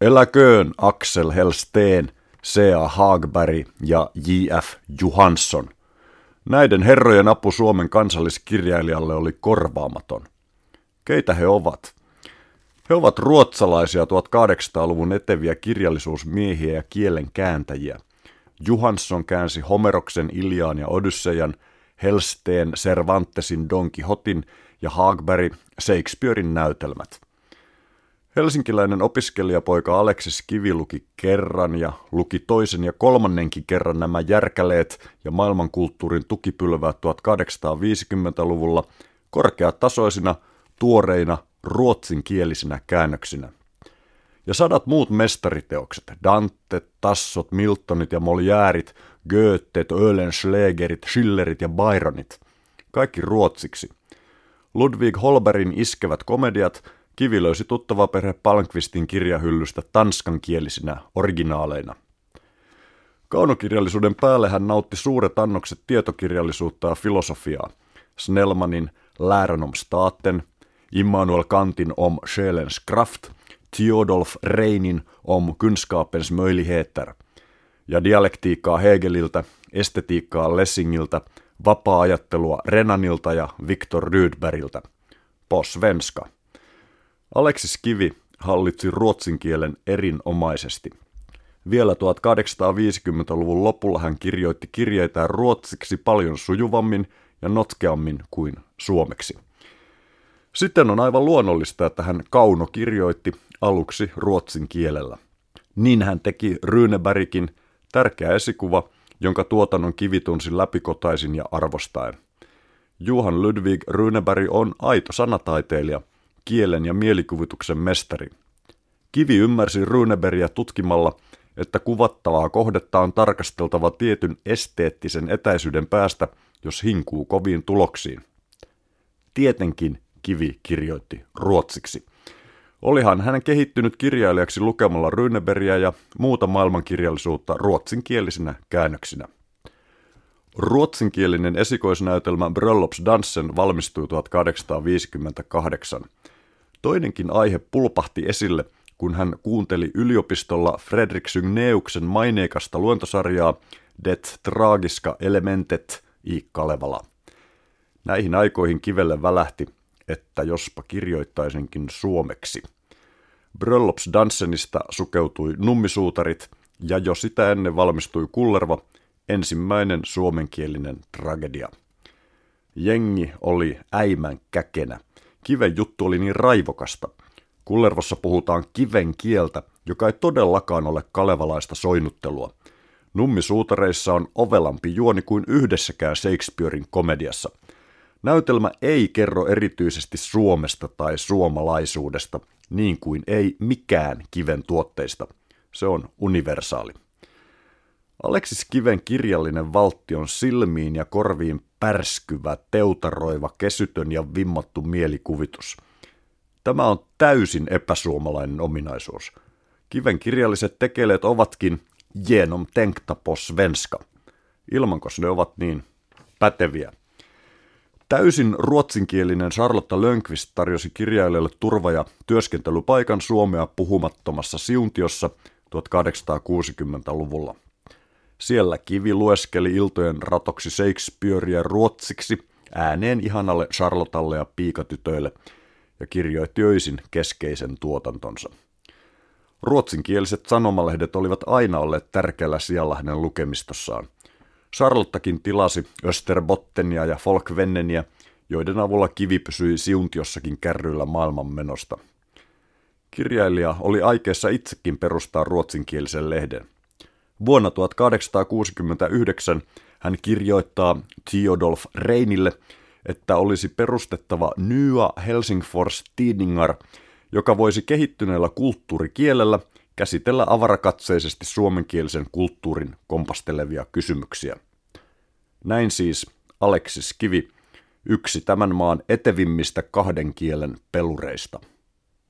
Eläköön Axel Helsteen, C.A. Hagberg ja J.F. Johansson. Näiden herrojen apu Suomen kansalliskirjailijalle oli korvaamaton. Keitä he ovat? He ovat ruotsalaisia 1800-luvun eteviä kirjallisuusmiehiä ja kielen kääntäjiä. Johansson käänsi Homeroksen Iliaan ja Odyssejan, Helsteen Cervantesin Don Quixotin ja Hagberg Shakespearein näytelmät. Helsinkiläinen opiskelijapoika Aleksis Kivi luki kerran ja luki toisen ja kolmannenkin kerran nämä järkäleet ja maailmankulttuurin tukipylväät 1850-luvulla korkeatasoisina, tuoreina, ruotsinkielisinä käännöksinä. Ja sadat muut mestariteokset, Dante, Tassot, Miltonit ja Moliärit, Goethet, Ölenschlägerit, Schillerit ja Byronit, kaikki ruotsiksi. Ludwig Holberin iskevät komediat – Kivi löysi tuttava perhe Palmqvistin kirjahyllystä tanskankielisinä originaaleina. Kaunokirjallisuuden päälle hän nautti suuret annokset tietokirjallisuutta ja filosofiaa. Snellmanin Lären om staten, Immanuel Kantin om Själens kraft, Theodolf Reinin om kunskapens möjligheter ja dialektiikkaa Hegeliltä, estetiikkaa Lessingiltä, vapaa-ajattelua Renanilta ja Viktor Rydbergiltä. På svenska. Aleksis Kivi hallitsi ruotsin kielen erinomaisesti. Vielä 1850-luvun lopulla hän kirjoitti kirjeitä ruotsiksi paljon sujuvammin ja notkeammin kuin suomeksi. Sitten on aivan luonnollista, että hän Kauno kirjoitti aluksi ruotsin kielellä. Niin hän teki Rynebergin, tärkeä esikuva, jonka tuotannon kivi tunsi läpikotaisin ja arvostaen. Juhan Ludwig Ryneberg on aito sanataiteilija, kielen ja mielikuvituksen mestari. Kivi ymmärsi Runebergia tutkimalla, että kuvattavaa kohdetta on tarkasteltava tietyn esteettisen etäisyyden päästä, jos hinkuu koviin tuloksiin. Tietenkin Kivi kirjoitti ruotsiksi. Olihan hän kehittynyt kirjailijaksi lukemalla Runebergia ja muuta maailmankirjallisuutta ruotsinkielisinä käännöksinä. Ruotsinkielinen esikoisnäytelmä Bröllopsdansen valmistui 1858. Toinenkin aihe pulpahti esille, kun hän kuunteli yliopistolla Fredrik Sygneuksen maineikasta luentosarjaa Det Tragiska Elementet i Kalevala. Näihin aikoihin kivelle välähti, että jospa kirjoittaisinkin suomeksi. Bröllopsdansenista sukeutui nummisuutarit ja jo sitä ennen valmistui Kullerva, ensimmäinen suomenkielinen tragedia. Jengi oli äimän käkenä – Kiven juttu oli niin raivokasta. Kullervossa puhutaan kiven kieltä, joka ei todellakaan ole kalevalaista soinnuttelua. Nummisuutareissa on ovelampi juoni kuin yhdessäkään Shakespearein komediassa. Näytelmä ei kerro erityisesti Suomesta tai suomalaisuudesta, niin kuin ei mikään kiven tuotteista. Se on universaali. Aleksis Kiven kirjallinen valtti on silmiin ja korviin pärskyvä, teutaroiva, kesytön ja vimmattu mielikuvitus. Tämä on täysin epäsuomalainen ominaisuus. Kiven kirjalliset tekeleet ovatkin genom tänkta svenska, ilmankos ne ovat niin päteviä. Täysin ruotsinkielinen Charlotta Lönkvist tarjosi kirjailijalle turva- ja työskentelypaikan Suomea puhumattomassa siuntiossa 1860-luvulla. Siellä Kivi lueskeli iltojen ratoksi Shakespearea ruotsiksi ääneen ihanalle Charlotalle ja piikatytöille ja kirjoitti öisin keskeisen tuotantonsa. Ruotsinkieliset sanomalehdet olivat aina olleet tärkeällä sijalla hänen lukemistossaan. Charlottakin tilasi Österbottenia ja Folkvenneniä, joiden avulla kivi pysyi siuntiossakin kärryillä maailmanmenosta. Kirjailija oli aikeessa itsekin perustaa ruotsinkielisen lehden – Vuonna 1869 hän kirjoittaa Theodolf Reinille, että olisi perustettava Nya Helsingfors Tidningar, joka voisi kehittyneellä kulttuurikielellä käsitellä avarakatseisesti suomenkielisen kulttuurin kompastelevia kysymyksiä. Näin siis Aleksis Kivi, yksi tämän maan etevimmistä kahden kielen pelureista.